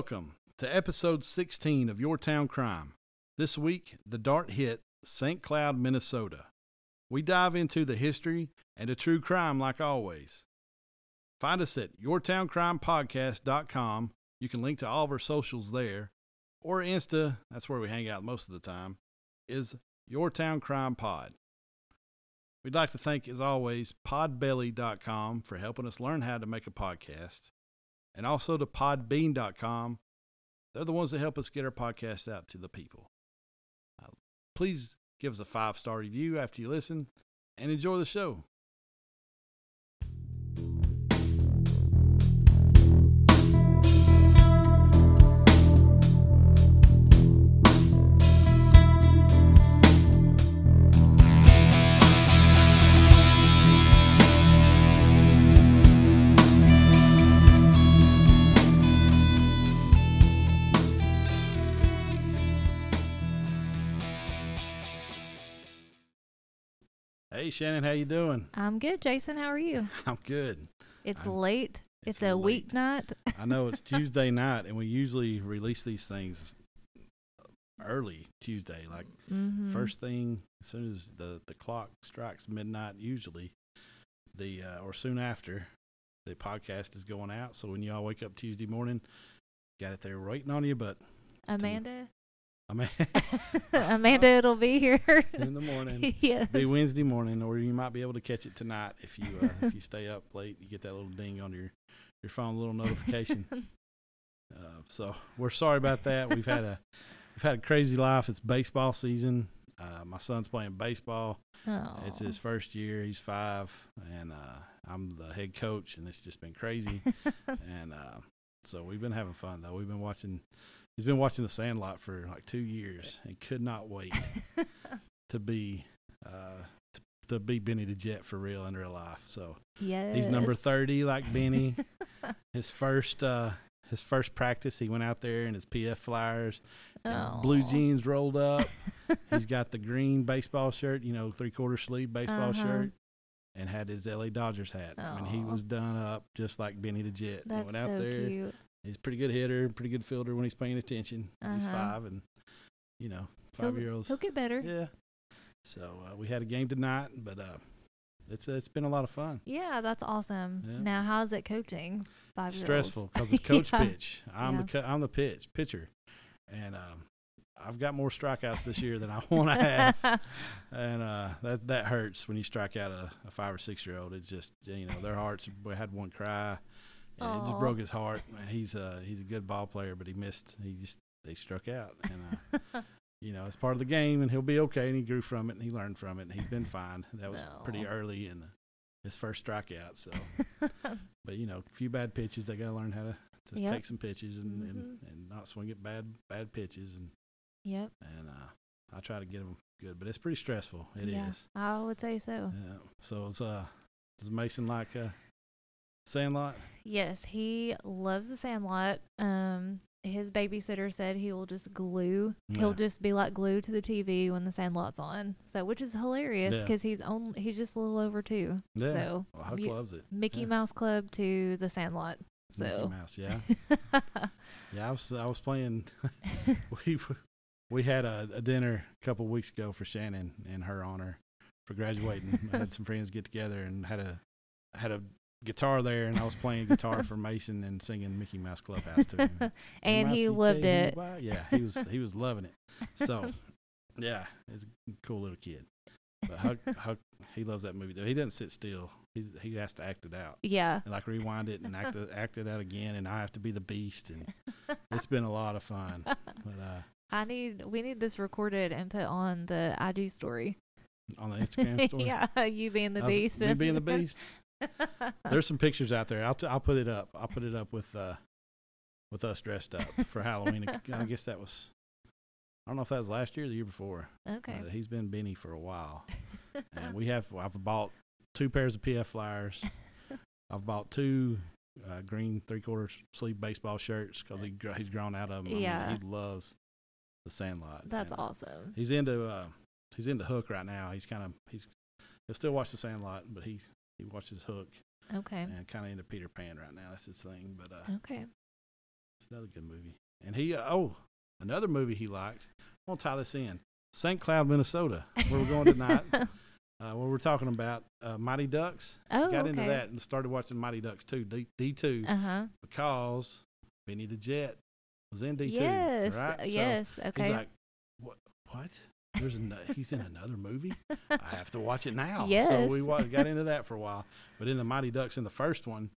Welcome to episode 16 of Your Town Crime. This week, the dart hit St. Cloud, Minnesota. We dive into the history and a true crime like always. Find us at yourtowncrimepodcast.com. You can link to all of our socials there. Or Insta, that's where we hang out most of the time, is Your Town Crime Pod. We'd like to thank, as always, podbelly.com for helping us learn how to make a podcast, and also to podbean.com. They're the ones that help us get our podcast out to the people. Uh, please give us a five star review after you listen and enjoy the show. Hey Shannon, how you doing? I'm good, Jason. How are you? I'm good. It's I'm- late. it's It's, a late. weeknight. I know it's Tuesday night, and we usually release these things early Tuesday, like mm-hmm. first thing as soon as the the clock strikes midnight. Usually, the uh, or soon after, the podcast is going out. So when y'all wake up Tuesday morning, got it there waiting on you. But Amanda. I mean, Amanda, it'll be here. in the morning. yes. Be Wednesday morning, or you might be able to catch it tonight if you uh, if you stay up late. You get that little ding on your your phone, little notification. Uh, so we're sorry about that. We've had a we've had a crazy life. It's baseball season. Uh, my son's playing baseball. oh. It's his first year. He's five, and uh, I'm the head coach, and it's just been crazy. and uh, so we've been having fun though. We've been watching. He's been watching The Sandlot for like two years, and could not wait to be uh, to, to be Benny the Jet for real in real life. So yes. he's number thirty, like Benny. his first uh, his first practice, he went out there in his PF Flyers, blue jeans rolled up. He's got the green baseball shirt, you know, three quarter sleeve baseball Uh-huh. shirt, and had his LA Dodgers hat. And he was done up just like Benny the Jet. That's he went out so there. cute. He's a pretty good hitter, pretty good fielder when he's paying attention. He's Uh-huh. five, and you know, He'll- five year olds. He'll get better. Yeah. So uh, we had a game tonight, but uh, it's it's been a lot of fun. Yeah, that's awesome. Yeah. Now, how's it coaching? Five Stressful because it's coach Yeah. pitch. I'm the co- I'm the pitch pitcher, and um, I've got more strikeouts this year than I want to have, and uh, that that hurts when you strike out a, a five or six year old. It's just you know their hearts. We had one cry, and it just broke his heart. He's uh he's a good ball player, but he missed. He just they struck out, and uh, you know it's part of the game, and he'll be okay. And he grew from it, and he learned from it, and he's been fine. That was pretty early in his first strikeout. So, but you know, a few bad pitches, they got to learn how to, to Yep. take some pitches and, and, Mhm. and not swing at bad bad pitches, and yep. and uh, I try to get them good, but it's pretty stressful. It is. yeah, I would say so. Yeah. So it's uh, does Mason like uh, Sandlot? Yes, he loves the Sandlot. Um, his babysitter said he will just glue. Yeah. He'll just be like glue to the TV when the Sandlot's on. So, which is hilarious Yeah. because he's only he's just a little over two. Yeah. So Well, Huck you- loves it. Mickey Yeah. Mouse Club to the Sandlot. Mickey So Mouse, yeah. Yeah, I was I was playing. we we had a, a dinner a couple weeks ago for Shannon in her honor for graduating. I had some friends get together and had a had a guitar there, and I was playing guitar for Mason and singing Mickey Mouse Clubhouse to him. And he loved it. Yeah, he was he was loving it. So yeah, he's a cool little kid. But Huck, Huck he loves that movie though. He doesn't sit still. He he has to act it out. Yeah. And like rewind it and act it, act it out again, and I have to be the beast, and it's been a lot of fun. But uh, I need we need this recorded and put on the I do story. on the Instagram story, yeah, you being the beast. me being the beast. There's some pictures out there. I'll t- I'll put it up. I'll put it up with uh with us dressed up for Halloween. I guess that was I don't know if that was last year or the year before. okay. But he's been Benny for a while, and we have I've bought two pairs of PF flyers. I've bought two uh, green three quarter sleeve baseball shirts because he gr- he's grown out of them. Yeah. I mean, he loves the Sandlot. That's and awesome. He's into uh, he's into Hook right now. He's kind of he's he'll still watch the Sandlot, but he's he watches Hook Okay. and kind of into Peter Pan right now. That's his thing. But uh, Okay. It's another good movie. And he uh, oh another movie he liked. I'm gonna tie this in. St. Cloud, Minnesota, where we're going tonight. uh, where we're talking about uh, Mighty Ducks. oh, Got okay. into that and started watching Mighty Ducks 2, D, D2, Uh huh. because Benny the Jet was in D2. Yes. right? So yes. Okay. He's like, what? What? There's a, he's in another movie. I have to watch it now. Yes. So we wa- got into that for a while. But in the Mighty Ducks, in the first one,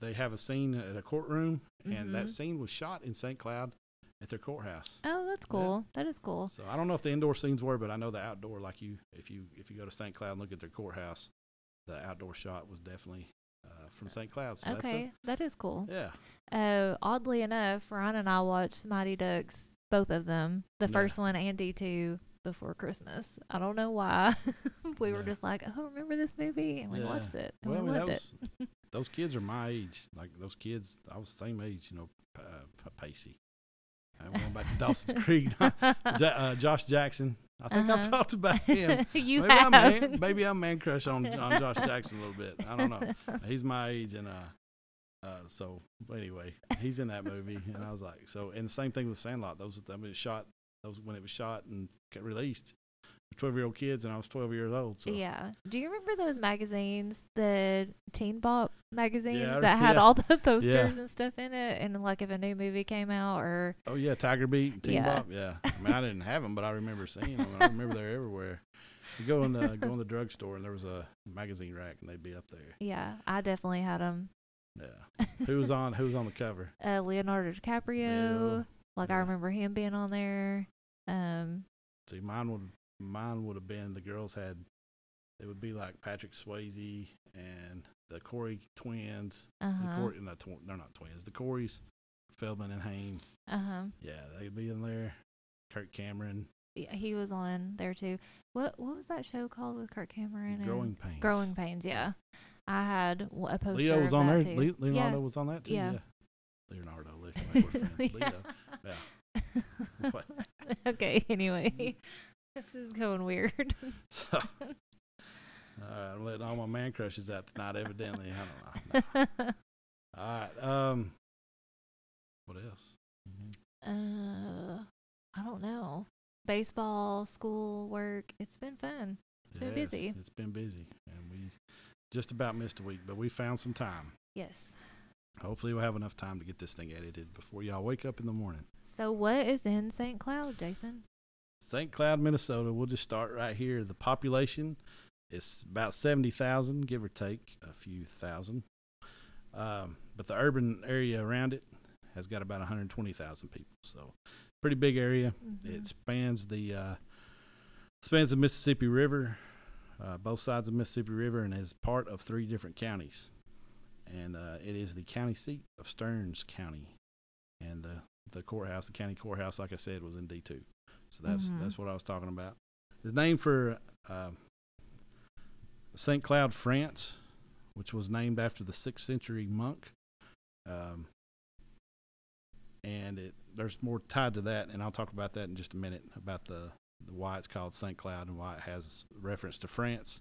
they have a scene at a courtroom, and that Mhm. scene was shot in St. Cloud at their courthouse. oh, that's Yeah. cool. That is cool. So I don't know if the indoor scenes were, but I know the outdoor. Like you, if you if you go to St. Cloud and look at their courthouse, the outdoor shot was definitely uh, from St. Cloud. So okay, that is cool. Yeah. Uh, oddly enough, Ryan and I watched Mighty Ducks, both of them, the Yeah. first one and D two, before Christmas. I don't know why. we were just like, oh, remember this movie, and we Yeah. watched it, and Well, I we mean, that loved it. those kids are my age. Like those kids, I was the same age. You know, uh, Pacey. I'm going back to Dawson's Creek. uh, Josh Jackson. I think I've Uh-huh. talked about him. you maybe have. I'm man, maybe I'm man crush on on Josh Jackson a little bit. I don't know. He's my age, and uh, uh, so but anyway, he's in that movie, and I was like, so, and the same thing with Sandlot. Those, I mean, it shot those when it was shot and got released. Twelve year old kids, and I was twelve years old. So Yeah. Do you remember those magazines, the Teen Bop magazines Yeah, that had yeah. all the posters and stuff in it? And like if a new movie came out or Oh yeah, Tiger Beat, Teen Yeah. Bop. Yeah, I mean I didn't have them, but I remember seeing them. I remember they're everywhere. You go in the go in the drugstore, and there was a magazine rack, and they'd be up there. yeah, I definitely had them. Yeah, who was on who was on the cover? uh, Leonardo DiCaprio. Yeah. Like I remember him being on there. Um, See, mine would mine would have been the girls had. It would be like Patrick Swayze and the Corey twins. uh The huh, Corey, not tw- they're not twins. The Coreys, Feldman and Haim. uh huh. Yeah, they'd be in there. Kirk Cameron, Yeah, he was on there too. What what was that show called with Kirk Cameron? and- Growing Pains. Growing Pains. Yeah, I had a poster. Leo was on there. Too. Le- Leonardo Yeah. was on that too. Yeah. Leonardo, like we're friends. Leo. Yeah. What? okay. Anyway, this is going weird. So, uh, I'm letting all my man crushes out tonight. Evidently, I don't know. No. All right. Um, what else? uh, I don't know. Baseball, school, work. It's been fun. It's been busy. It's been busy, and we just about missed a week, but we found some time. Yes. Hopefully, we'll have enough time to get this thing edited before y'all wake up in the morning. So what is in St. Cloud, Jason? St. Cloud, Minnesota. We'll just start right here. The population is about 70,000, give or take a few thousand. Um, but the urban area around it has got about 120,000 people. So, pretty big area. Mhm. It spans the uh, spans the Mississippi River, uh, both sides of Mississippi River, and is part of three different counties. And uh, it is the county seat of Stearns County, and the the courthouse, the county courthouse, like I said, was in D two. So that's Mhm. that's what I was talking about. It's named for uh, Saint Cloud, France, which was named after the sixth century monk. Um, and it there's more tied to that, and I'll talk about that in just a minute about the, the why it's called Saint Cloud and why it has reference to France.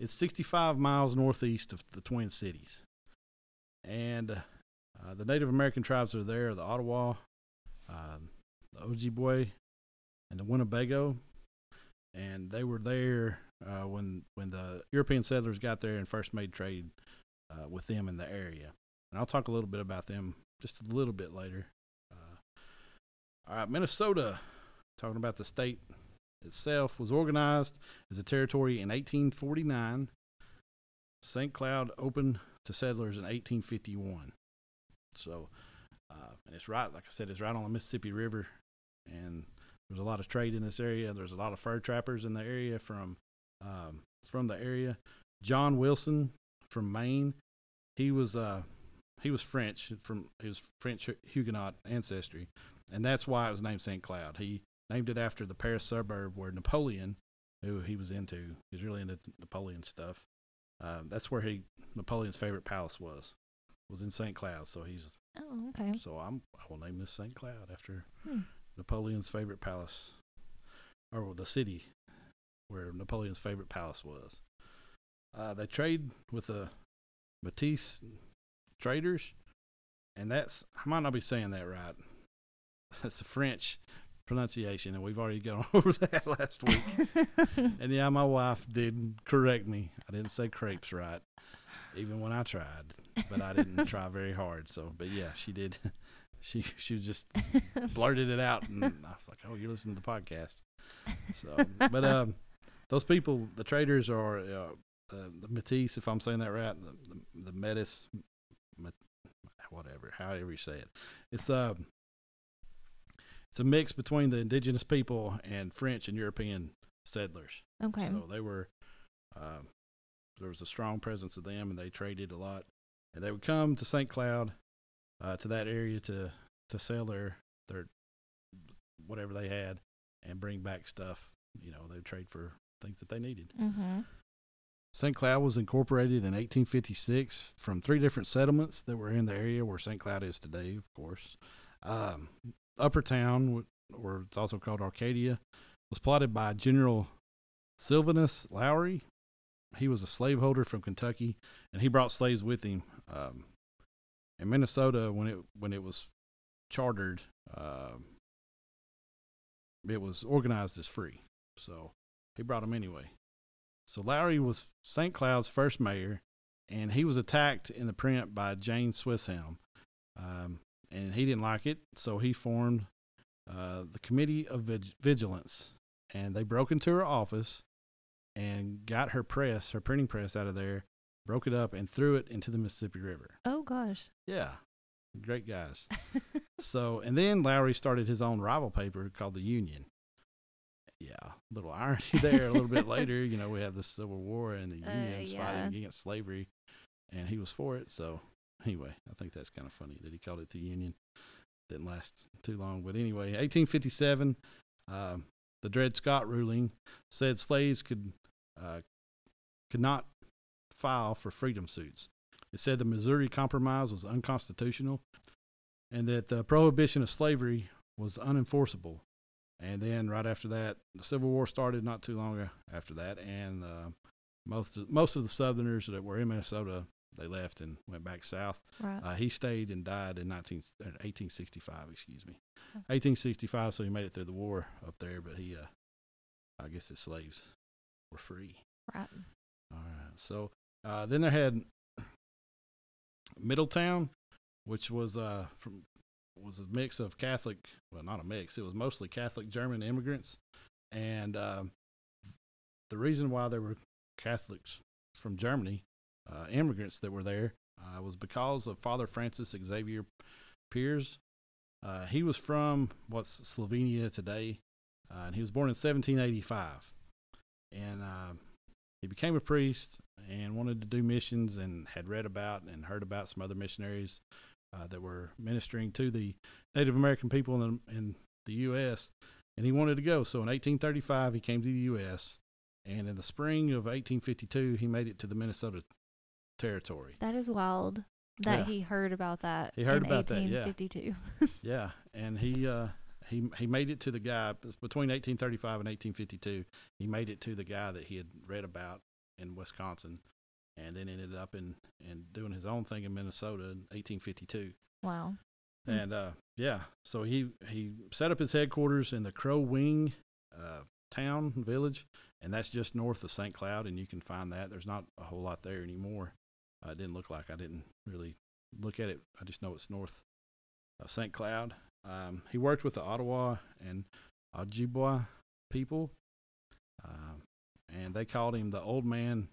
It's 65 miles northeast of the Twin Cities, and uh, the Native American tribes are there: the Ottawa, um, the Ojibwe, and the Winnebago. And they were there uh, when when the European settlers got there and first made trade uh, with them in the area. And I'll talk a little bit about them just a little bit later. Uh, all right, Minnesota, talking about the state itself, was organized as a territory in 1849. St. Cloud opened to settlers in 1851. So, uh, and it's right, like I said, it's right on the Mississippi River, and there's a lot of trade in this area. There's a lot of fur trappers in the area from um, from the area. John Wilson from Maine, he was uh, he was French from his French Huguenot ancestry, and that's why it was named St. Cloud. He named it after the Paris suburb where Napoleon, who he was into, he was really into Napoleon stuff. Um, that's where he Napoleon's favorite palace was, was in St. Cloud. So he's Oh, okay. so I'm I will name this St. Cloud after Hmm. Napoleon's favorite palace, or the city where Napoleon's favorite palace was. Uh, they trade with the Matisse traders, and that's I might not be saying that right. That's the French pronunciation, and we've already gone over that last week. and yeah, my wife did correct me. I didn't say crepes right, even when I tried, but I didn't try very hard. So, but yeah, she did. She she just blurted it out, and I was like, "Oh, you're listening to the podcast." So, but um, those people, the traders are uh, the, the Matisse, if I'm saying that right, the the, the Metis, whatever, however you say it. It's uh, it's a mix between the indigenous people and French and European settlers. okay. So they were, um, there was a strong presence of them, and they traded a lot. And they would come to St. Cloud, uh, to that area to to sell their their whatever they had, and bring back stuff. You know, they would trade for things that they needed. mm-hmm. St. Cloud was incorporated in 1856 from three different settlements that were in the area where St. Cloud is today, of course. Um, Upper Town, or it's also called Arcadia, was plotted by General Sylvanus Lowry. He was a slaveholder from Kentucky, and he brought slaves with him. Um, in Minnesota, when it when it was chartered, um, it was organized as free, so he brought them anyway. So Lowry was St. Cloud's first mayor, and he was attacked in the print by Jane Swisshelm, um, and he didn't like it, so he formed uh, the Committee of Vig- Vigilance, and they broke into her office and got her press, her printing press, out of there, broke it up, and threw it into the Mississippi River. Oh gosh. Yeah, great guys. so, and then Lowry started his own rival paper called the Union. Yeah, little irony there. A little bit later, you know, we have the Civil War and the Uh, Union's yeah. fighting against slavery, and he was for it. So, anyway, I think that's kind of funny that he called it the Union. Didn't last too long, but anyway, 1857, um, the Dred Scott ruling said slaves could uh, could not file for freedom suits. It said the Missouri Compromise was unconstitutional and that the prohibition of slavery was unenforceable. And then right after that, the Civil War started not too long after that, and uh, most of, most of the Southerners that were in Minnesota they left and went back south. Right. Uh, he stayed and died in 19, uh, 1865, excuse me. Okay. 1865, so he made it through the war up there, but he, uh, I guess his slaves were free. right. All right. So uh, then they had Middletown, which was uh, from was a mix of Catholic, well, not a mix. It was mostly Catholic German immigrants, and um, the reason why they were Catholics from Germany, uh, immigrants that were there, uh, was because of Father Francis Xavier Pierz. Uh, he was from what's Slovenia today, uh, and he was born in 1785, and uh, he became a priest and wanted to do missions and had read about and heard about some other missionaries uh, that were ministering to the Native American people in in the U.S. And he wanted to go. So in 1835, he came to the U.S. And in the spring of 1852, he made it to the Minnesota territory. That is wild that Yeah. he heard about that. He heard in about that, yeah. Yeah, and he uh, he he made it to the guy between 1835 and 1852. He made it to the guy that he had read about in Wisconsin, and then ended up in in doing his own thing in Minnesota in 1852. Wow. Hmm. And uh, yeah, so he he set up his headquarters in the Crow Wing uh, town village, and that's just north of St. Cloud, and you can find that. There's not a whole lot there anymore. Uh, it didn't look like I didn't really look at it. I just know it's north of St. Cloud. Um, he worked with the Ottawa and Ojibwa people, um, and they called him the old man.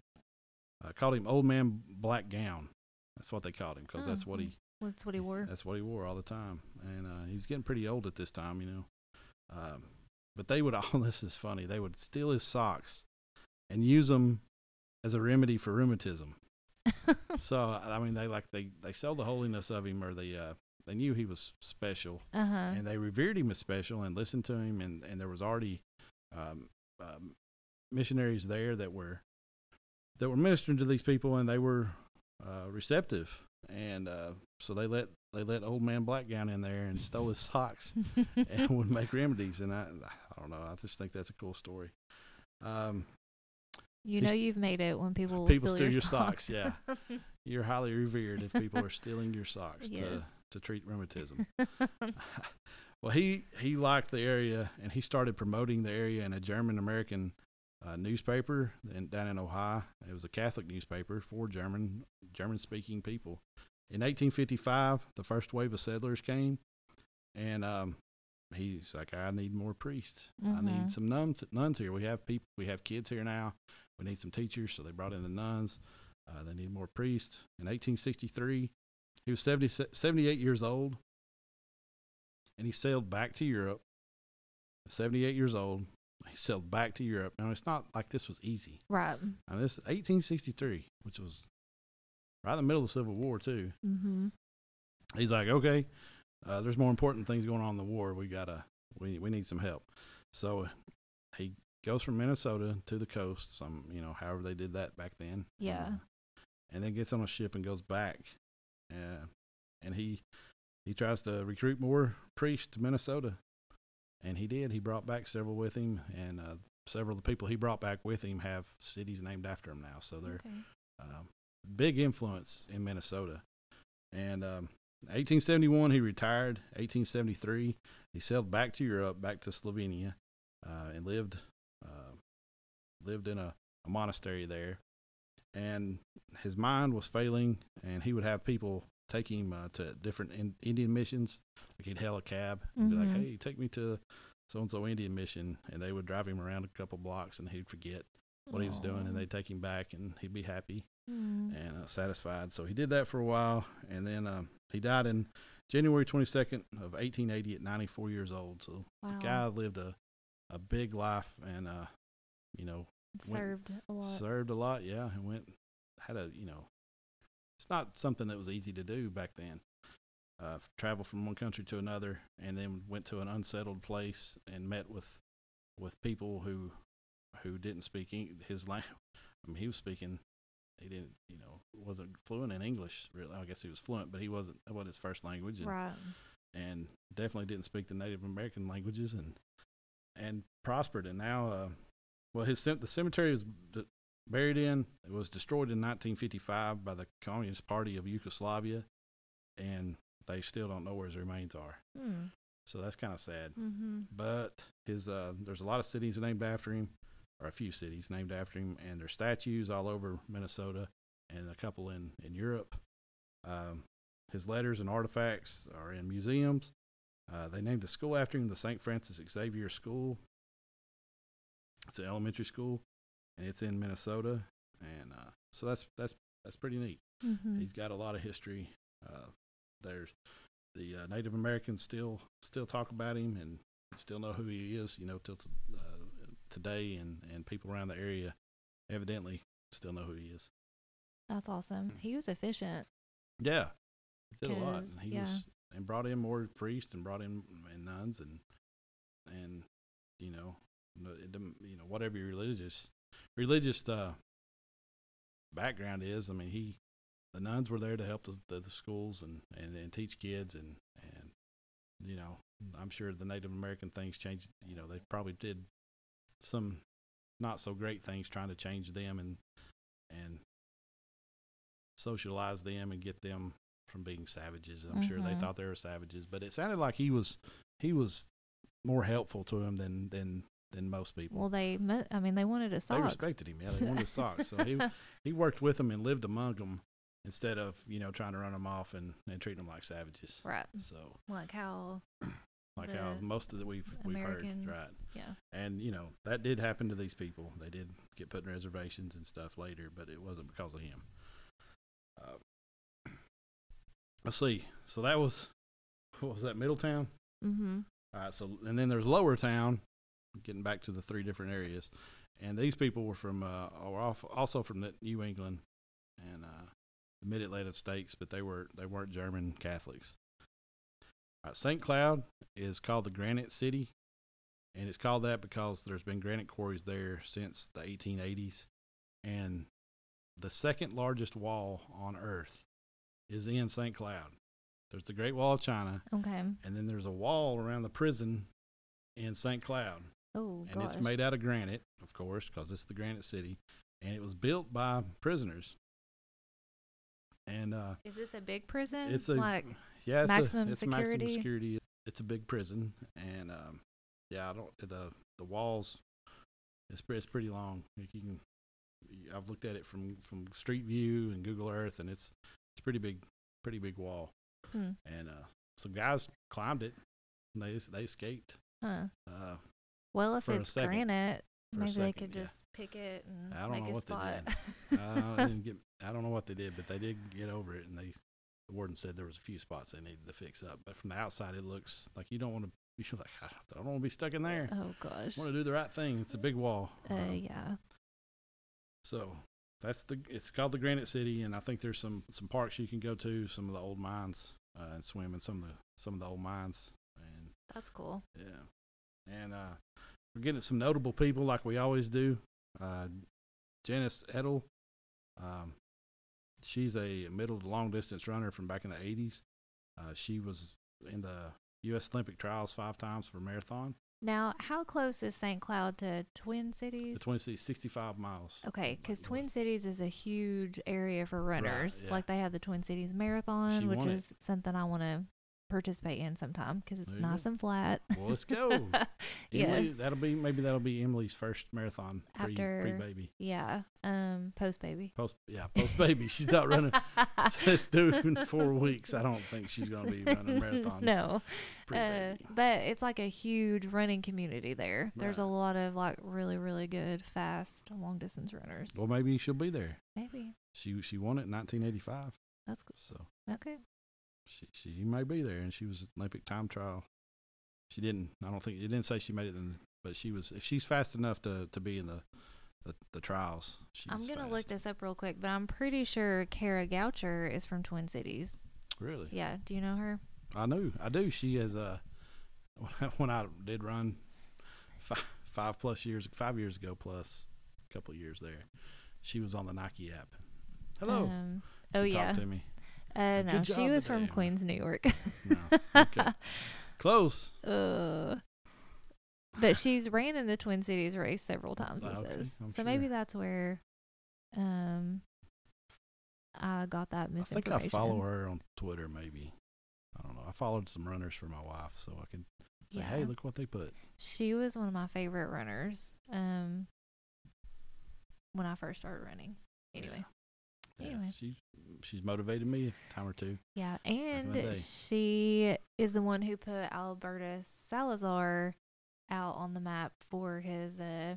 Uh, called him Old Man Black Gown. That's what they called him because that's Oh, what he That's what he wore. that's what he wore all the time, and uh, he was getting pretty old at this time, you know. Um, but they would all this is funny. They would steal his socks and use them as a remedy for rheumatism. so I mean, they like they they sold the holiness of him, or they uh, they knew he was special, Uh huh. and they revered him as special and listened to him, and and there was already um, um, missionaries there that were that were ministering to these people, and they were uh, receptive, and uh, so they let they let old man Blackgown in there and stole his socks and would make remedies, and I I don't know, I just think that's a cool story. Um, you know you've made it when people People steal, steal your, your socks, yeah. you're highly revered if people are stealing your socks Yes. to to treat rheumatism. well, he he liked the area, and he started promoting the area in a German American uh, newspaper in, down in Ohio. It was a Catholic newspaper for German German speaking people. In 1855, the first wave of settlers came, and um, he's like, I need more priests. I Mhm. need some nuns nuns here. We have people. We have kids here now. We need some teachers, so they brought in the nuns. Uh, they need more priests. In 1863, he was 70, 78 years old, and he sailed back to Europe. 78 years old, he sailed back to Europe. Now it's not like this was easy. Right. Now this is 1863, which was right in the middle of the Civil War too. Mm-hmm. He's like, okay, uh, there's more important things going on in the war. We gotta, we we need some help. So he goes from Minnesota to the coast. Some, you know, however they did that back then. Yeah. Uh, and then gets on a ship and goes back. Uh, and he he tries to recruit more priests to Minnesota, and he did. He brought back several with him, and uh, several of the people he brought back with him have cities named after him now. So they're Okay. um, big influence in Minnesota. And um, 1871, he retired. 1873, he sailed back to Europe, back to Slovenia, uh, and lived lived in a, a monastery there. And his mind was failing, and he would have people take him uh, to different in, Indian missions. Like he'd hail a cab and be like, Mhm. "Hey, take me to so and so Indian mission," and they would drive him around a couple blocks, and he'd forget what he was doing, and they'd take him back, and he'd be happy Mm. and uh, satisfied. So he did that for a while, and then um, he died in January 22nd of 1880 at 94 years old. So Wow. the guy lived a a big life, and uh, you know, went- served a lot. served a lot. Yeah, and went had a you know, it's not something that was easy to do back then. Uh, travel from one country to another, and then went to an unsettled place and met with with people who who didn't speak his language. I mean, he was speaking. He didn't, you know, wasn't fluent in English. Really, I guess he was fluent, but he wasn't. That wasn't his first language, and, right. and definitely didn't speak the Native American languages, and and prospered. And now, uh, well, his the cemetery was buried in. It was destroyed in 1955 by the Communist Party of Yugoslavia, and they still don't know where his remains are. Mm. So that's kind of sad. Mm-hmm. But his uh, there's a lot of cities named after him, or a few cities named after him, and there's statues all over Minnesota, and a couple in in Europe. Um, his letters and artifacts are in museums. Uh, they named a school after him, the St. Francis Xavier School. It's an elementary school, and it's in Minnesota, and uh, so that's that's that's pretty neat. Mm-hmm. He's got a lot of history. Uh, there's the uh, Native Americans still still talk about him and still know who he is. You know, till t- uh, today, and and people around the area evidently still know who he is. That's awesome. He was efficient. Yeah, he did a lot. And he yeah. was and brought in more priests and brought in and nuns and and you know no- it didn't- you know whatever your religious religious uh, background is. I mean, he the nuns were there to help the, the, the schools and, and and teach kids and and you know I'm sure the Native American things changed. You know, they probably did some not so great things trying to change them and and socialize them and get them from being savages. I'm sure they Mhm. thought they were savages, but it sounded like he was he was more helpful to him than than than most people. Well, they, I mean, they wanted his they respected him. Yeah, they wanted his socks. So he he worked with them and lived among them instead of you know trying to run them off and, and treating them like savages. right. So Like how, like how most of that we've we've heard, right? yeah. And you know that did happen to these people. They did get put in reservations and stuff later, but it wasn't because of him. Uh, let's see. So that was what was that Middletown? Mm-hmm. All right. So and then there's Lower Town. Getting back to the three different areas, and these people were from uh, off- also from the New England and uh, the Mid Atlantic states, but they were they weren't German Catholics. Right, St. Cloud is called the Granite City, and it's called that because there's been granite quarries there since the 1880s, and the second largest wall on Earth is in St. Cloud. There's the Great Wall of China, Okay. and then there's a wall around the prison in St. Cloud, Oh, and gosh. it's made out of granite, of course, because it's the Granite City, and it was built by prisoners. And uh, Is this a big prison? It's a- like yeah, it's maximum a, it's security? maximum security. It's a big prison, and um, yeah, I don't the the walls. It's it's pretty long. Like you can, I've looked at it from from Street View and Google Earth, and it's it's pretty big, pretty big wall. Hmm. And uh, some guys climbed it. And they they escaped. Huh. Uh, Well, if it's second. granite, maybe they could yeah. just pick it and I don't make know a what they did. I didn't get. I don't know what they did, but they did get over it, and they. The warden said there was a few spots they needed to fix up, but from the outside it looks like you don't want to. You're like, I don't want to be stuck in there. oh gosh. I want to do the right thing. It's a big wall. Uh, Um, yeah. So that's the. It's called the Granite City, and I think there's some some parks you can go to, some of the old mines, uh, and swim in some of the some of the old mines, and That's cool. yeah, and uh, we're getting some notable people like we always do. Uh, Janice Ettle, um, she's a middle to long distance runner from back in the '80s. Uh, she was in the U.S. Olympic trials five times for marathon. Now, how close is St. Cloud to Twin Cities? The 20 65 miles. Okay, because Twin Cities is a huge area for runners. yeah. Like they have the Twin Cities Marathon, She which is it. is something I want to participate in sometime because it's nice and flat. Well, let's go. Emily, yes. that'll be maybe that'll be Emily's first marathon pre After- pre baby. Yeah. Um. Post baby. Post yeah, post baby. She's not running. it's due in four weeks. I don't think she's gonna be running a marathon no. Uh, but it's like a huge running community there. There's a lot of like really, really good, fast, long distance runners. well, maybe she'll be there. Maybe. She she won it in 1985, That's cool. so Okay. She she may be there. And she was Olympic time trial. She didn't. I don't think it didn't say she made it, in, but she was. If she's fast enough to to be in the the, the trials, she's I'm going to fast. look this up real quick, but I'm pretty sure Kara Goucher is from Twin Cities. Really? Yeah. Do you know her? I knew. I do. She is uh when I did run five, five plus years, five years ago plus a couple of years there. She was on the Nike app. Hello. Um, she oh, yeah. talked to me. Uh, Good no, she job was today. from Queens, New York. No. Okay. Close. uh, but she's ran in the Twin Cities race several times. It Ah, okay, says I'm so. Maybe sure. that's where um I got that I misinformation. think I follow her on Twitter. Maybe. I don't know. I followed some runners for my wife, so I could say, "Hey, look what they put." She was one of my favorite runners. Um, when I first started running. Anyway, Anyway. she she's motivated me a time or two. yeah, and she is the one who put Alberto Salazar out on the map for his uh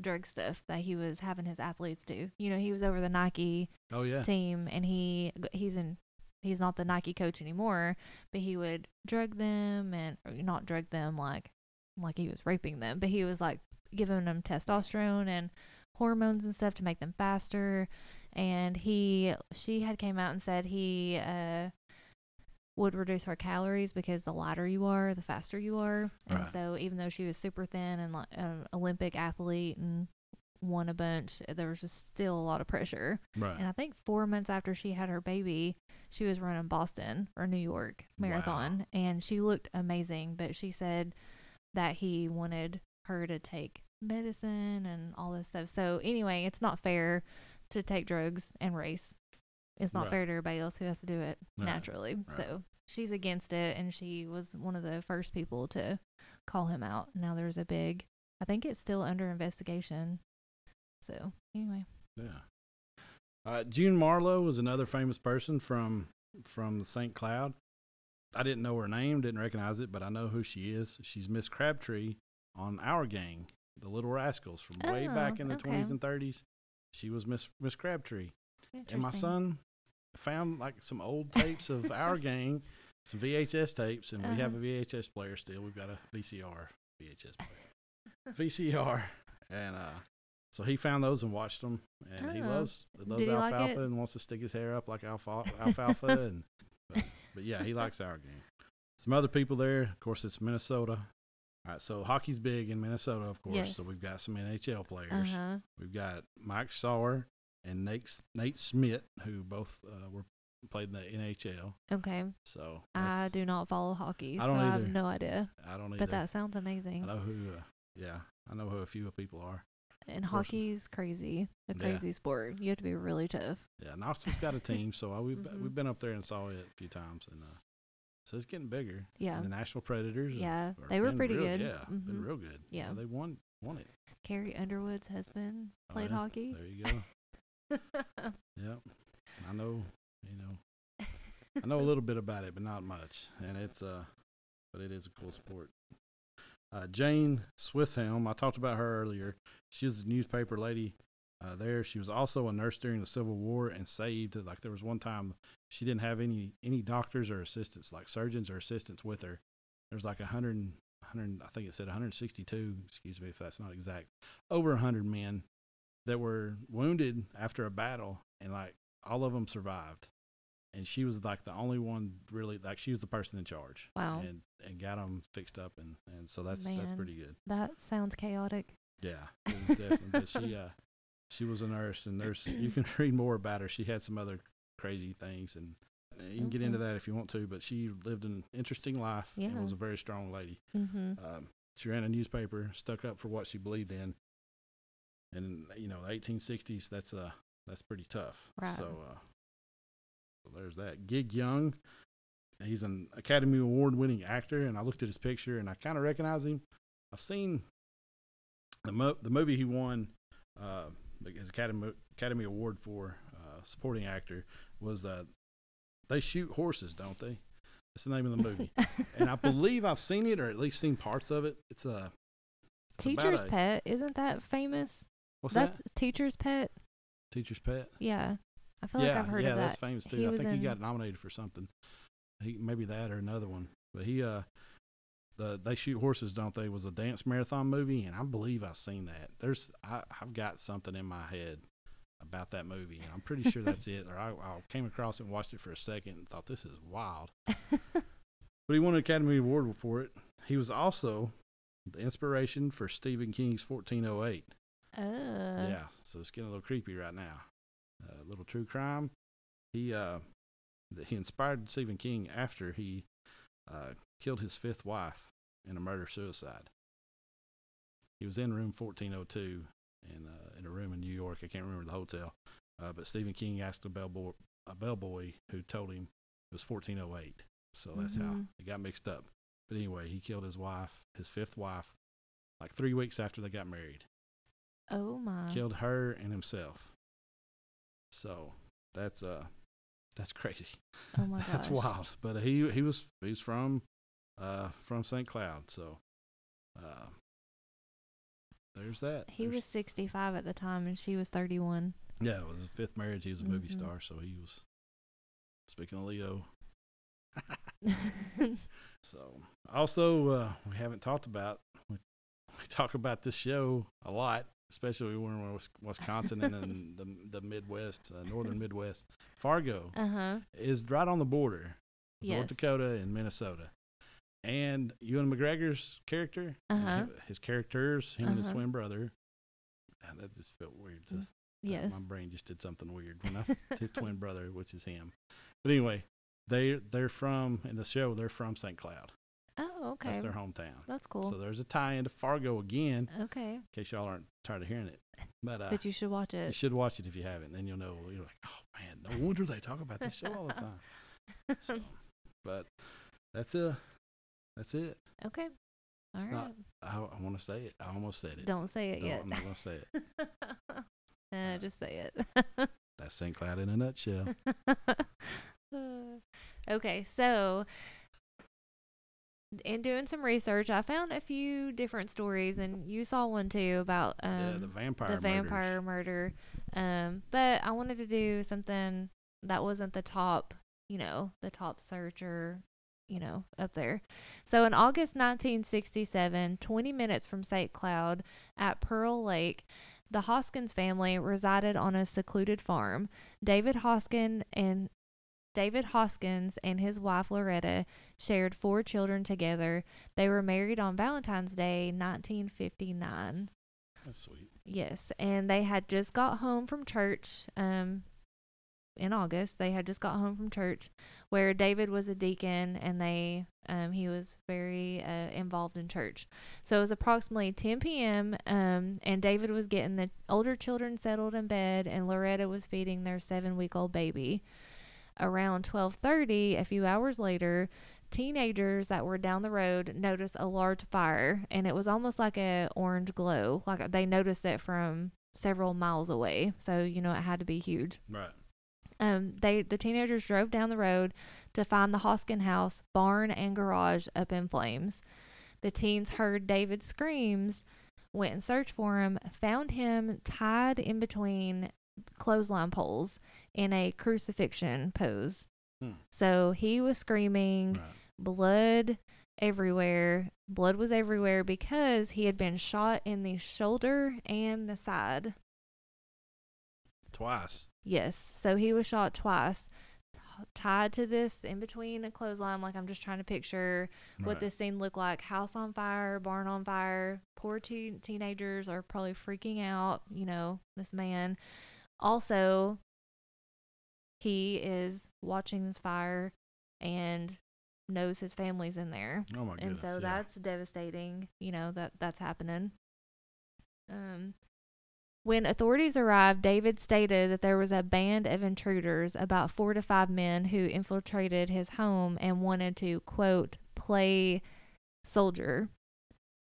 drug stuff that he was having his athletes do. You know, he was over the Nike Oh yeah. team and he he's in he's not the Nike coach anymore, but he would drug them and or not drug them like like he was raping them, but he was like giving them testosterone and hormones and stuff to make them faster and he she had came out and said he uh would reduce her calories because the lighter you are, the faster you are. And Right. so even though she was super thin and like an Olympic athlete and won a bunch, there was just still a lot of pressure. Right. And I think four months after she had her baby, she was running Boston or New York marathon, and she looked amazing. But she said that he wanted her to take medicine and all this stuff. So anyway, it's not fair to take drugs and race. It's not Right. fair to everybody else who has to do it Right, naturally. right. So she's against it, and she was one of the first people to call him out. Now there's a big. I think it's still under investigation. So anyway. Yeah. Uh, June Marlowe was another famous person from from the St. Cloud. I didn't know her name, didn't recognize it, but I know who she is. She's Miss Crabtree on Our Gang, the Little Rascals from way Oh, back in the okay. 20s and 30s. She was Miss Miss Crabtree. And my son found like some old tapes of Our Gang, some VHS tapes, and we have a Uh-huh. VHS player still. We've got a VCR VHS player. VCR, and uh, so he found those and watched them, and he Oh. loves loves Did like alfalfa it? and wants to stick his hair up like alfalfa. alfalfa and but, but yeah, he likes Our Gang. Some other people there, of course, it's Minnesota. All right, so hockey's big in Minnesota, of course. Yes. So we've got some NHL players. Uh huh. We've got Mike Sauer and Nate Nate Schmidt, who both uh, were played in the NHL. Okay. So I do not follow hockey, I so don't I have no idea. I don't either. But that sounds amazing. I know who. Uh, yeah, I know who a few people are. And hockey's crazy, a Yeah. crazy sport. You have to be really tough. Yeah, Knoxville's got a team, so I, we've Mhm. we've been up there and saw it a few times, and uh, So it's getting bigger. Yeah. And the Nashville Predators. Yeah, are they were pretty real- good. Yeah, been Mhm. real good. Yeah. they won won it. Carrie Underwood's husband Oh, played yeah? hockey. There you go. yep. I know. You know. I know a little bit about it, but not much. And it's uh, but it is a cool sport. Uh, Jane Swisshelm, I talked about her earlier. She was a newspaper lady uh, there. She was also a nurse during the Civil War and saved. Like there was one time she didn't have any any doctors or assistants, like surgeons or assistants, with her. There's like a hundred, and- hundred. I think it said 162. Excuse me if that's not exact. Over a hundred men that were wounded after a battle, and like all of them survived. And she was like the only one really like she was the person in charge. Wow. And and got them fixed up, and and so that's that's pretty good. that sounds chaotic. Yeah, it definitely. but she uh, she was a nurse, and there's you can read more about her. She had some other crazy things, and uh, you can get into that if you want to. But she lived an interesting life and was a very strong lady. Mm-hmm. Um, she ran a newspaper, stuck up for what she believed in, and you know, the 1860s. That's uh that's pretty tough. Right. So, uh, so there's that. Gig Young, he's an Academy Award winning actor, and I looked at his picture and I kind of recognize him. I've seen the mo- the movie he won uh, his Academy Academy Award for uh, supporting actor was uh, they shoot horses, don't they? That's the name of the movie and I believe I've seen it or at least seen parts of it. It's a it's Teacher's a- Pet, isn't that famous? What's that's that? Teacher's Pet. Teacher's Pet. Yeah, I feel yeah, like I've heard of that. yeah, that's famous too. He I think he got nominated for something. He maybe that or another one. But he uh the they shoot horses, don't they? Was a dance marathon movie, and I believe I've seen that. There's I, I've got something in my head about that movie, and I'm pretty sure that's it. Or I, I came across it and watched it for a second and thought this is wild. But he won an Academy Award for it. He was also the inspiration for Stephen King's 1408. uh, yeah, so it's getting a little creepy right now. A little true crime. He uh, he inspired Stephen King after he uh, killed his fifth wife in a murder suicide. He was in room 1402 in uh, in a room in New York. I can't remember the hotel, uh, but Stephen King asked a bellboy a bellboy who told him it was 1408. So that's how Mhm. it got mixed up. But anyway, he killed his wife, his fifth wife, like three weeks after they got married Oh my. killed her and himself. So that's uh that's crazy. oh my gosh. That's wild. But he he was he's from uh from St. Cloud, so uh there's that. He There's- was 65 at the time and she was 31. yeah, it was his fifth marriage. He was a movie Mhm. star, so he was speaking of Leo. So also uh we haven't talked about we, we talk about this show a lot, especially when we're in Wisconsin and in the the Midwest, uh, northern Midwest. Fargo uh huh. is right on the border, Yes. North Dakota and Minnesota. And Ewan McGregor's character, Uh-huh. his characters, him and his Uh-huh. twin brother. that just felt weird. to- Yes. my brain just did something weird when I his twin brother, which is him. But anyway, they they're from in the show. They're from St. Cloud. Oh, okay. That's their hometown. That's cool. So there's a tie into Fargo again, okay. in case y'all aren't tired of hearing it. But uh, but you should watch it. you should watch it if you haven't. Then you'll know. You're like, oh man, no wonder they talk about this show all the time. So, but that's uh that's it. okay. All It's right. not- I, I want to say it. I almost said it. Don't say it Don't- yet. I'm not gonna say it. uh, just say it. That's St. Cloud in a nutshell. okay, so in doing some research, I found a few different stories, and you saw one too about um, yeah, the vampire. the murders. murder. Um, but I wanted to do something that wasn't the top, you know, the top search or, you know, up there. So in August 1967, 20 minutes from St. Cloud at Pearl Lake, the Hoskins family resided on a secluded farm. David Hoskin and David Hoskins and his wife Loretta shared four children together. They were married on Valentine's Day, 1959. That's sweet. Yes, and they had just got home from church um in August. They had just got home from church where David was a deacon and they um he was very uh, involved in church. So it was approximately 10 p.m. um and David was getting the older children settled in bed and Loretta was feeding their 7-week-old baby. Around 12:30, a few hours later, teenagers that were down the road noticed a large fire and it was almost like a orange glow. Like they noticed it from several miles away. So, you know, it had to be huge. Right. Um, they the teenagers drove down the road to find the Hoskin house, barn, and garage up in flames. The teens heard David's screams, went and searched for him, found him tied in between clothesline poles in a crucifixion pose. Hmm. So he was screaming, Right. blood everywhere. Blood was everywhere because he had been shot in the shoulder and the side. Twice. Yes. So he was shot twice, t- tied to this in between a clothesline. Like I'm just trying to picture what this scene looked like. House on fire, barn on fire. Poor teen teenagers are probably freaking out. You know, this man. Also, he is watching this fire and knows his family's in there Oh my goodness. and so yeah. that's devastating you know that that's happening um when authorities arrived david stated that there was a band of intruders about four to five men who infiltrated his home and wanted to quote play soldier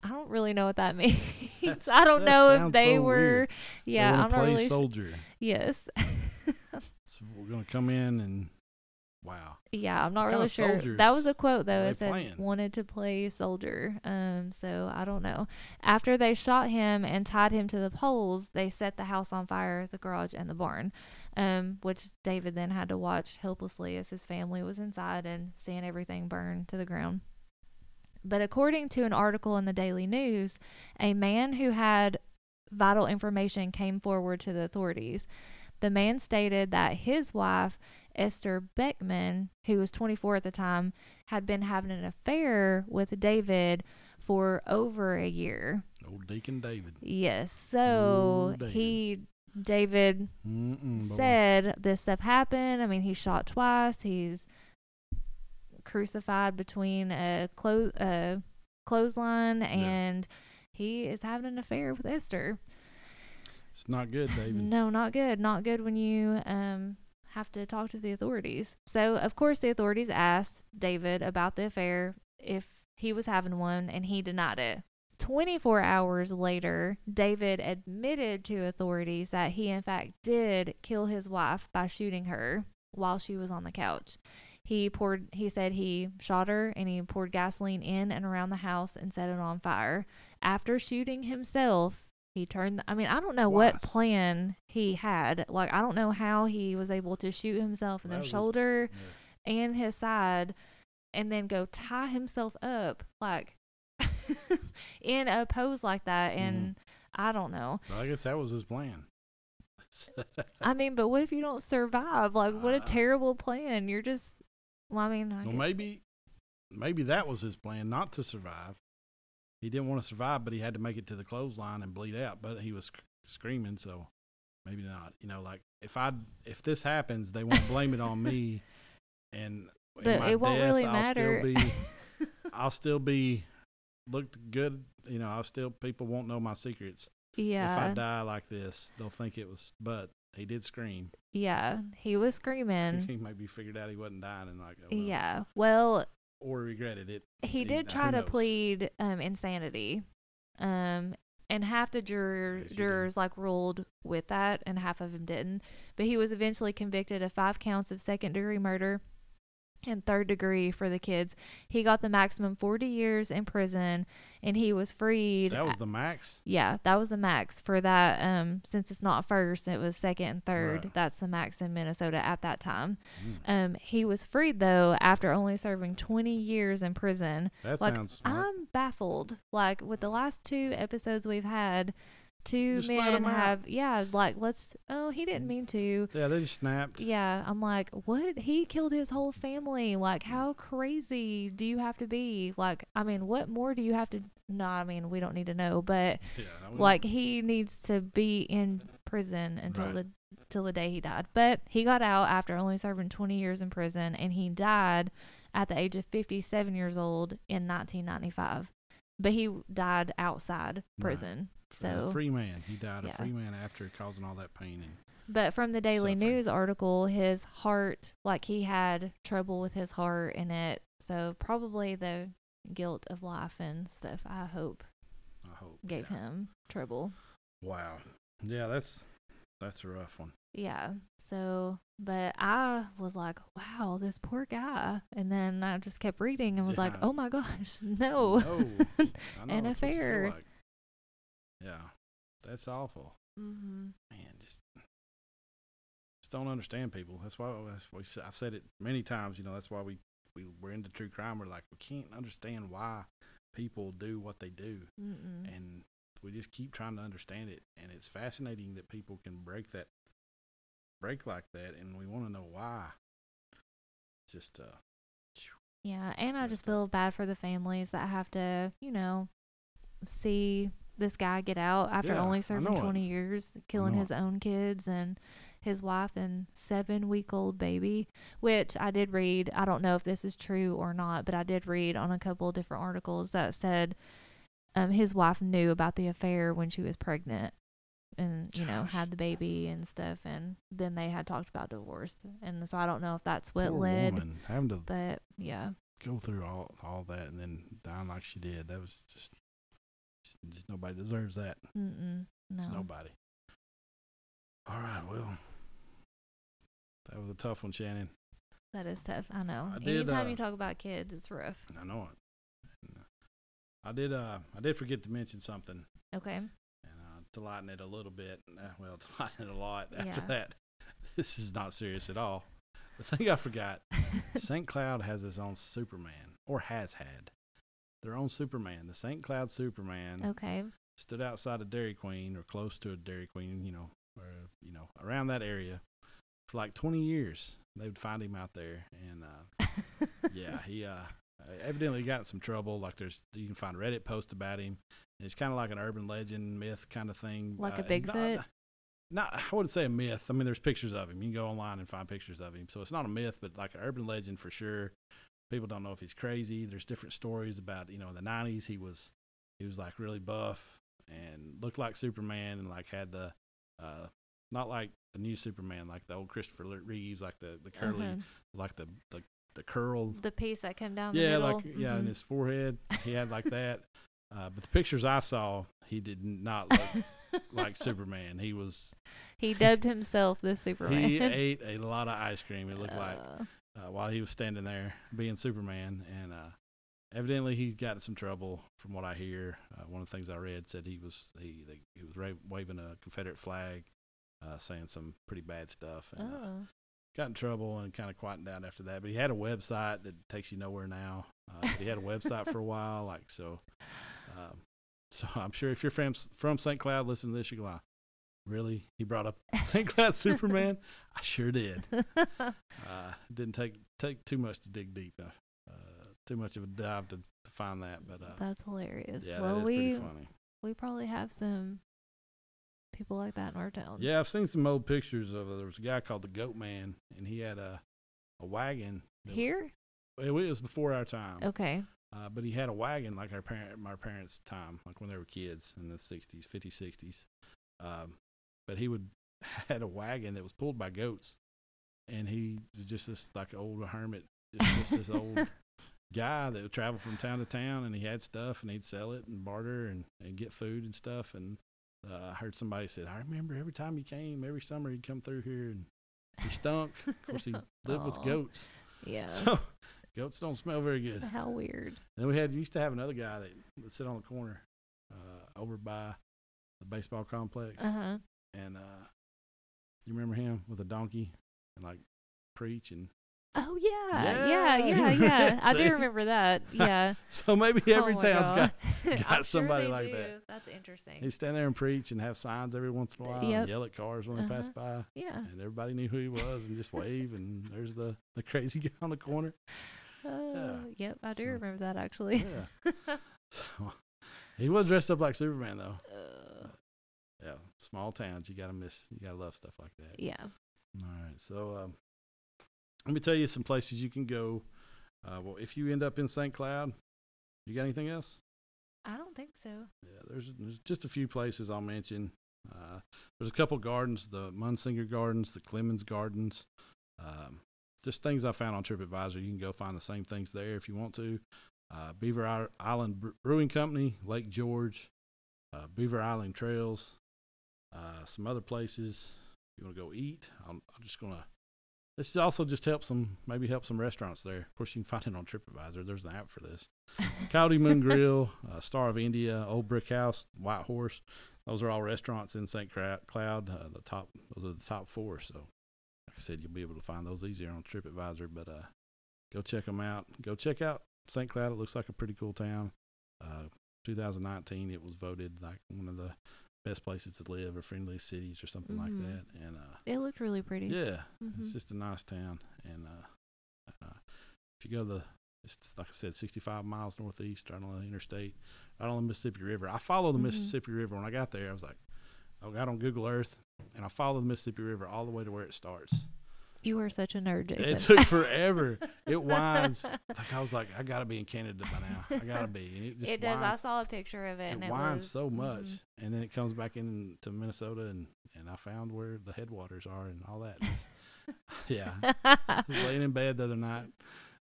i don't really know what that means That's- i don't know if they so were weird. Yeah i'm not play really soldier. yes We're gonna come in and wow. Yeah, I'm not What really sure. That was a quote though. It said playing? wanted to play soldier. Um, so I don't know. After they shot him and tied him to the poles, they set the house on fire, the garage and the barn. Um, which David then had to watch helplessly as his family was inside and seeing everything burn to the ground. But according to an article in the Daily News, a man who had vital information came forward to the authorities. The man stated that his wife, Esther Beckman, who was 24 at the time, had been having an affair with David for over a year. Old Deacon David. Yes. So David. he, David Mm-mm, said this stuff happened. I mean, he's shot twice. He's crucified between a clo- a clothesline, and he is having an affair with Esther. It's not good, David. No, not good. Not good when you um have to talk to the authorities. So, of course, the authorities asked David about the affair if he was having one, and he denied it. 24 hours later, David admitted to authorities that he, in fact, did kill his wife by shooting her while she was on the couch. He poured, he said he shot her and he poured gasoline in and around the house and set it on fire. After shooting himself, he turned, I mean, I don't know what plan he had. Like, I don't know how he was able to shoot himself in That the was shoulder Yeah. and his side and then go tie himself up like in a pose like that and I don't know. Well, I guess that was his plan. I mean, but what if you don't survive? Like what a Uh, terrible plan. You're just well, I mean, I well, guess- maybe, maybe that was his plan, not to survive. He didn't want to survive, but he had to make it to the clothesline and bleed out. But he was sc- screaming, so maybe not. You know, like if I if this happens, they won't blame it on me, and but it won't death, really I'll matter. Still be, I'll still be looked good. You know, I'll still people won't know my secrets. Yeah. If I die like this, they'll think it was. But he did scream. Yeah. He was screaming. he maybe figured out he wasn't dying and like, oh, well, Yeah. Well, or regretted it. he did try to knows? plead um insanity. Um and half the juror, Yes, jurors like ruled with that and half of them didn't. But he was eventually convicted of 5 counts of second degree murder and third degree for the kids. He got the maximum 40 years in prison and he was freed. That was the max. yeah, that was the max for that um since it's not first, it was second and third. Right. That's the max in Minnesota at that time. Mm, Um he was freed though after only serving 20 years in prison. that like, sounds smart. I'm baffled. Like with the last two episodes we've had, two Just men 'em out. have yeah, like let's oh he didn't mean to. yeah, they just snapped. Yeah, I'm like, what? He killed his whole family. Like, how crazy do you have to be? Like, I mean, what more do you have to? No, I mean, we don't need to know, but Yeah, like, he needs to be in prison until Right. the till the day he died. But he got out after only serving 20 years in prison, and he died at the age of 57 years old in 1995. But he died outside prison. A So free man. He died yeah. a free man after causing all that pain. And But from the Daily Suffering. News article, his heart, like he had trouble with his heart in it. So probably the guilt of life and stuff, I hope, I hope gave yeah. him trouble. Wow. Yeah, that's that's a rough one. Yeah. So, but I was like, wow, this poor guy. And then I just kept reading and was like, oh my gosh, no. No. An that's what you feel affair. like. Yeah, that's awful. mm-hmm. Man, just just don't understand people. That's why that's why we s- I've said it many times. You know, that's why we we we're into true crime. We're like we can't understand why people do what they do, Mm-mm. and we just keep trying to understand it. And it's fascinating that people can break that break like that, and we want to know why. Just uh, Yeah, and I just feel bad for the families that have to, you know, see this guy get out after Yeah, only serving know it. 20 years, killing his it. own kids and his wife and seven week old baby, which I did read. I don't know if this is true or not, but I did read on a couple of different articles that said um, his wife knew about the affair when she was pregnant and, you know, had the baby and stuff. And then they had talked about divorce. And so I don't know if that's what poor led, woman having to but yeah. go through all all that and then dying like she did. That was just, just, nobody deserves that. Mm-mm. No. Nobody. All right, well, that was a tough one, Shannon. That is tough. I know. I did, Anytime uh, you talk about kids, it's rough. I know it. I did. Uh, I did forget to mention something, Okay. and uh, to lighten it a little bit. Uh, well, to lighten it a lot. After Yeah. that, this is not serious at all. The thing I forgot: St. Cloud has his own Superman, or has had their own Superman. The St. Cloud Superman okay. stood outside of Dairy Queen or close to a Dairy Queen, you know, or you know, around that area for like 20 years. They would find him out there, and uh, yeah, he uh, evidently got in some trouble. Like there's, you can find Reddit posts about him. It's kind of like an urban legend, myth kind of thing. Like a Uh, not- Bigfoot? Not, I wouldn't say a myth. I mean, there's pictures of him. You can go online and find pictures of him. So it's not a myth, but like an urban legend for sure. People don't know if he's crazy. There's different stories about, you know, in the 90s he was he was like really buff and looked like Superman and like had the uh not like the new Superman, like the old Christopher Reeves, like the the curly, Uh-huh. like the the the curl. The piece that came down the Yeah, like yeah, in Mhm. his forehead, he had like that. Uh, but the pictures I saw, he did not look like Superman. He was he dubbed himself the Superman. he ate a lot of ice cream. It looked like Uh, while he was standing there being Superman, and uh, evidently he got in some trouble. From what I hear, uh, one of the things I read said he was he they, he was ra- waving a Confederate flag, uh, saying some pretty bad stuff, and uh, oh. got in trouble and kind of quieted down after that. But he had a website that takes you nowhere now. Uh, he had a website for a while, like so. Um, so I'm sure if you're from from St. Cloud, listen to this, you go, "Wow, really? He brought up St. Cloud Superman? I sure did. Uh, didn't take take too much to dig deep, uh, uh, too much of a dive to, to find that. But uh, That's hilarious. yeah, well, that we pretty funny. we probably have some people like that in our town. Yeah, I've seen some old pictures of. There was a guy called the Goat Man, and he had a a wagon. that was- Here? it was before our time. Okay. Uh, but he had a wagon like our parent, my parents' time, like when they were kids in the '60s, '50s, '60s. Um, but he would had a wagon that was pulled by goats, and he was just this like old hermit, just, just this old guy that would travel from town to town, and he had stuff, and he'd sell it and barter and, and get food and stuff. And uh, I heard somebody said, "I remember every time he came, every summer he'd come through here, and he stunk. of course, he lived with goats, Yeah. so goats don't smell very good." How weird. Then we had used to have another guy that would sit on the corner uh, over by the baseball complex, Uh huh. And uh, you remember him with a donkey and like preach and Oh yeah, Yeah, yeah, yeah, yeah. I do remember that. Yeah. so maybe every Oh my town's got got I'm sure somebody like do. that. That's interesting. he'd stand there and preach and have signs every once in a while Yep. and yell at cars when they passed by, yeah. and everybody knew who he was and just wave and there's the the crazy guy on the corner. Uh, Yep, I do So- remember that actually. Yeah, so he was dressed up like Superman though. Uh, Yeah, small towns you gotta miss, you gotta love stuff like that. yeah. All right. So um, let me tell you some places you can go. Uh, well, if you end up in St. Cloud, you got anything else? I don't think so. Yeah, there's, there's just a few places I'll mention. Uh, there's a couple gardens, the Munsinger Gardens, the Clemens Gardens. Um, just things I found on TripAdvisor. You can go find the same things there if you want to. Uh, Beaver Island Brewing Company, Lake George, uh, Beaver Island Trails, uh, some other places. You want to go eat? I'm, I'm just gonna. This also just help some, maybe help some restaurants there. Of course, you can find it on TripAdvisor. There's an app for this. Coyote Moon Grill, uh, Star of India, Old Brick House, White Horse. Those are all restaurants in St. Cloud. Uh, the top, those are the top four. So, like I said, you'll be able to find those easier on TripAdvisor. But uh, go check them out. Go check out St. Cloud. It looks like a pretty cool town. Uh, 2019, it was voted like one of the best places to live or friendliest cities or something like Mhm. that. And uh, It looked really pretty. yeah, Mhm. it's just a nice town. And uh, uh, if you go to the, it's like I said, 65 miles northeast right on the interstate, right on the Mississippi River. I follow the Mhm. Mississippi River. When I got there, I was like, I got on Google Earth and I followed the Mississippi River all the way to where it starts. You were such a nerd, Jason. It took forever. it winds. Like I was like, I gotta be in Canada by now. I gotta be. And it just it does. I saw a picture of it, it and it was so much, mhm. and then it comes back into Minnesota, and and I found where the headwaters are and all that. Yeah, I was laying in bed the other night.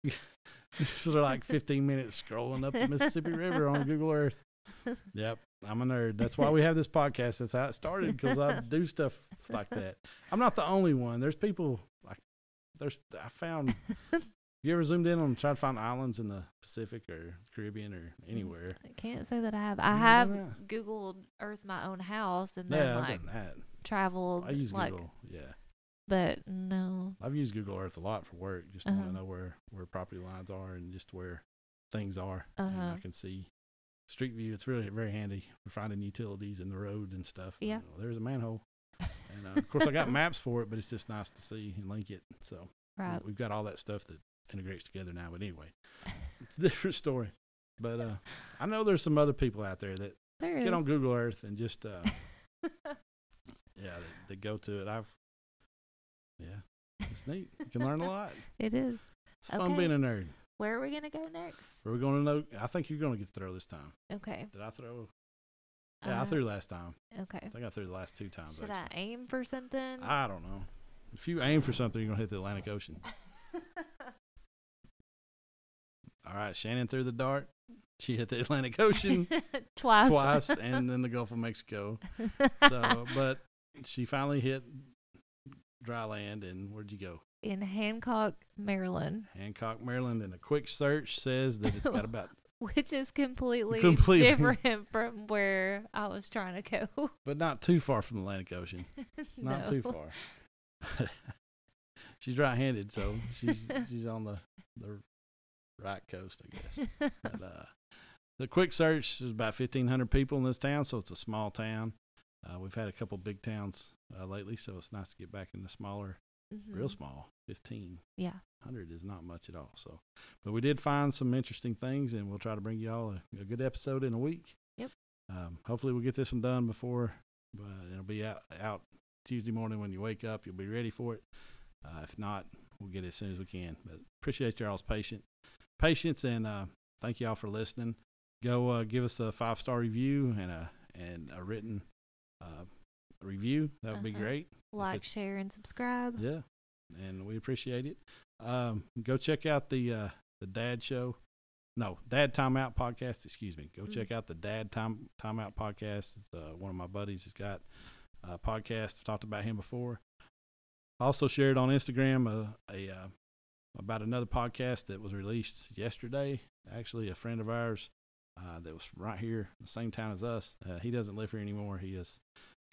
so they're like 15 minutes scrolling up the Mississippi River on Google Earth. Yep, I'm a nerd. That's why we have this podcast. That's how it started because I do stuff like that. I'm not the only one. There's people like there's. I found. You ever zoomed in on trying to find islands in the Pacific or Caribbean or anywhere? I can't say that I have. I have? Googled Earth my own house and then Yeah, I've like done that. traveled I use like Google. Yeah, but no. I've used Google Earth a lot for work. Just to want Uh-huh. to know where where property lines are and just where things are. Uh-huh. I can see Street View. It's really very handy for finding utilities in the road and stuff. Yeah. You know, there's a manhole. And uh, of course, I got maps for it, but it's just nice to see and link it. So Right. we've got all that stuff that integrates together now. But anyway, it's a different story. But uh, I know there's some other people out there that There is. get on Google Earth and just uh, yeah, they, they go to it. I've yeah, it's neat. You can learn a lot. it is. It's fun Okay. being a nerd. Where are we gonna go next? Are We're going to know. I think you're going to get to throw this time. Okay. Did I throw? Yeah, I Uh, threw last time. Okay. I think I threw the last two times. Should I aim for something? I don't know. If you aim for something, you're gonna hit the Atlantic Ocean. All right, Shannon threw the dart. She hit the Atlantic Ocean Twice. twice, and then the Gulf of Mexico. So, but she finally hit dry land. And where'd you go? in Hancock, Maryland, Hancock, Maryland. And a quick search says that it's got about, which is completely, Completely. different from where I was trying to go. but not too far from the Atlantic Ocean. Not too far. she's right-handed, so she's she's on the the right coast, I guess. But, uh, the quick search is about 1,500 people in this town, so it's a small town. Uh, we've had a couple big towns uh, lately, so it's nice to get back in the smaller, real Mhm. small. 15. Yeah. 100 is not much at all. So, but we did find some interesting things, and we'll try to bring you all a, a good episode in a week. Yep. Um, hopefully, we'll get this one done before, but it'll be out out Tuesday morning when you wake up. You'll be ready for it. Uh, if not, we'll get it as soon as we can. But appreciate y'all's patient patience, and uh, thank y'all for listening. Go uh, give us a five star review and a and a written uh, review. That would be Uh-huh. great. Like, share, and subscribe. Yeah, and we appreciate it. Um, go check out the uh, the Dad Show. No, Dad Timeout podcast. Excuse me. Go Mm. check out the Dad Time Timeout podcast. It's, uh, one of my buddies has got a podcast. I've talked about him before. Also shared on Instagram a, a uh, about another podcast that was released yesterday. Actually, a friend of ours uh, that was right here, the same town as us. Uh, he doesn't live here anymore. He is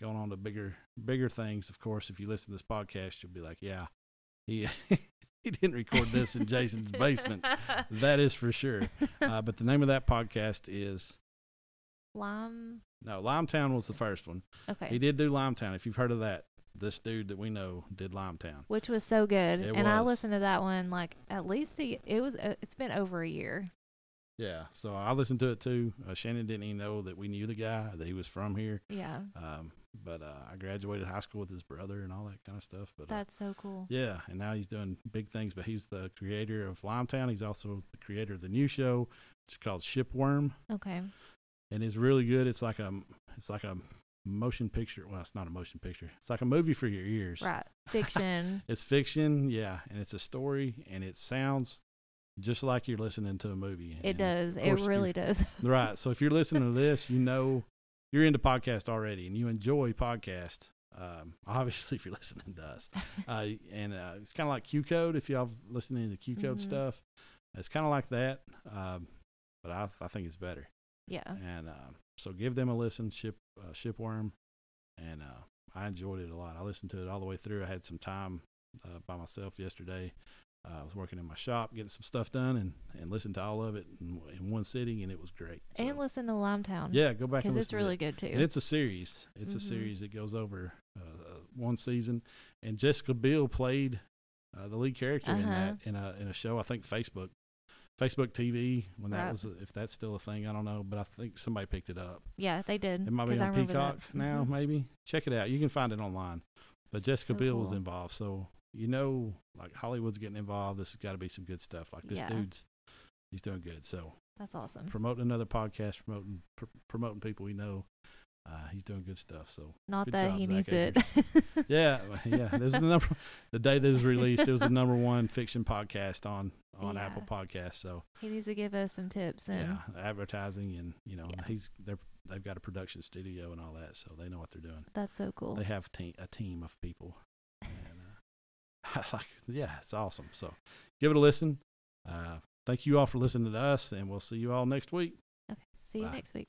going on to bigger bigger things. Of course, if you listen to this podcast, you'll be like, yeah, he he didn't record this in Jason's basement. That is for sure. Uh, but the name of that podcast is Lime. no Limetown was the first one. Okay. He did do Limetown. If you've heard of that, this dude that we know did Limetown. Which was so good, It and I listened to that one like at least a, it was. Uh, it's been over a year. Yeah, so I listened to it too. Uh, Shannon didn't even know that we knew the guy that he was from here. Yeah, Um, but uh, I graduated high school with his brother and all that kind of stuff. But uh, that's so cool. Yeah, and now he's doing big things. But he's the creator of Limetown. He's also the creator of the new show, which is called Shipworm, Okay. and it's really good. It's like a it's like a motion picture. Well, it's not a motion picture. It's like a movie for your ears. Right. Fiction. It's fiction, yeah, and it's a story, and it sounds just like you're listening to a movie. it And- does. It really does. Right. So if you're listening to this, you know you're into podcast already, and you enjoy podcast. Um, obviously, if you're listening to us, uh, and uh, it's kind of like Q Code. If y'all listening to the Q Code Mhm. stuff, it's kind of like that. Um, but I, I think it's better. Yeah. And um, so give them a listen, Ship uh, Shipworm, and uh, I enjoyed it a lot. I listened to it all the way through. I had some time uh, by myself yesterday. Uh, I was working in my shop, getting some stuff done, and, and listened to all of it in, in one sitting, and it was great. So, And listen to Limetown. yeah, go back Because it's to really it. good too. And it's a series. It's a Mhm. series that goes over uh, uh, one season. And Jessica Biel played uh, the lead character in Uh-huh. that in a in a show. I think Facebook, Facebook TV when that Right. was if that's still a thing. I don't know, but I think somebody picked it up. yeah, they did. It might be on. Peacock now, Mhm. maybe. Check it out. You can find it online. But Jessica So Biel was involved, so you know, like Hollywood's getting involved. This has got to be some good stuff. Like this Yeah. dude's, he's doing good. So That's awesome. promoting another podcast, promoting pr- promoting people we know. Uh, he's doing good stuff. So Not that job, he Zach needs it. yeah, yeah. This is the number. The day that it was released, it was the number one fiction podcast on on Yeah. Apple Podcasts. So he needs to give us some tips and yeah, advertising and you know Yeah. he's they're they've got a production studio and all that, so they know what they're doing. that's so cool. They have te- a team of people. Like, yeah, it's awesome. So give it a listen. Uh, thank you all for listening to us, and we'll see you all next week. okay. See you Bye. next week.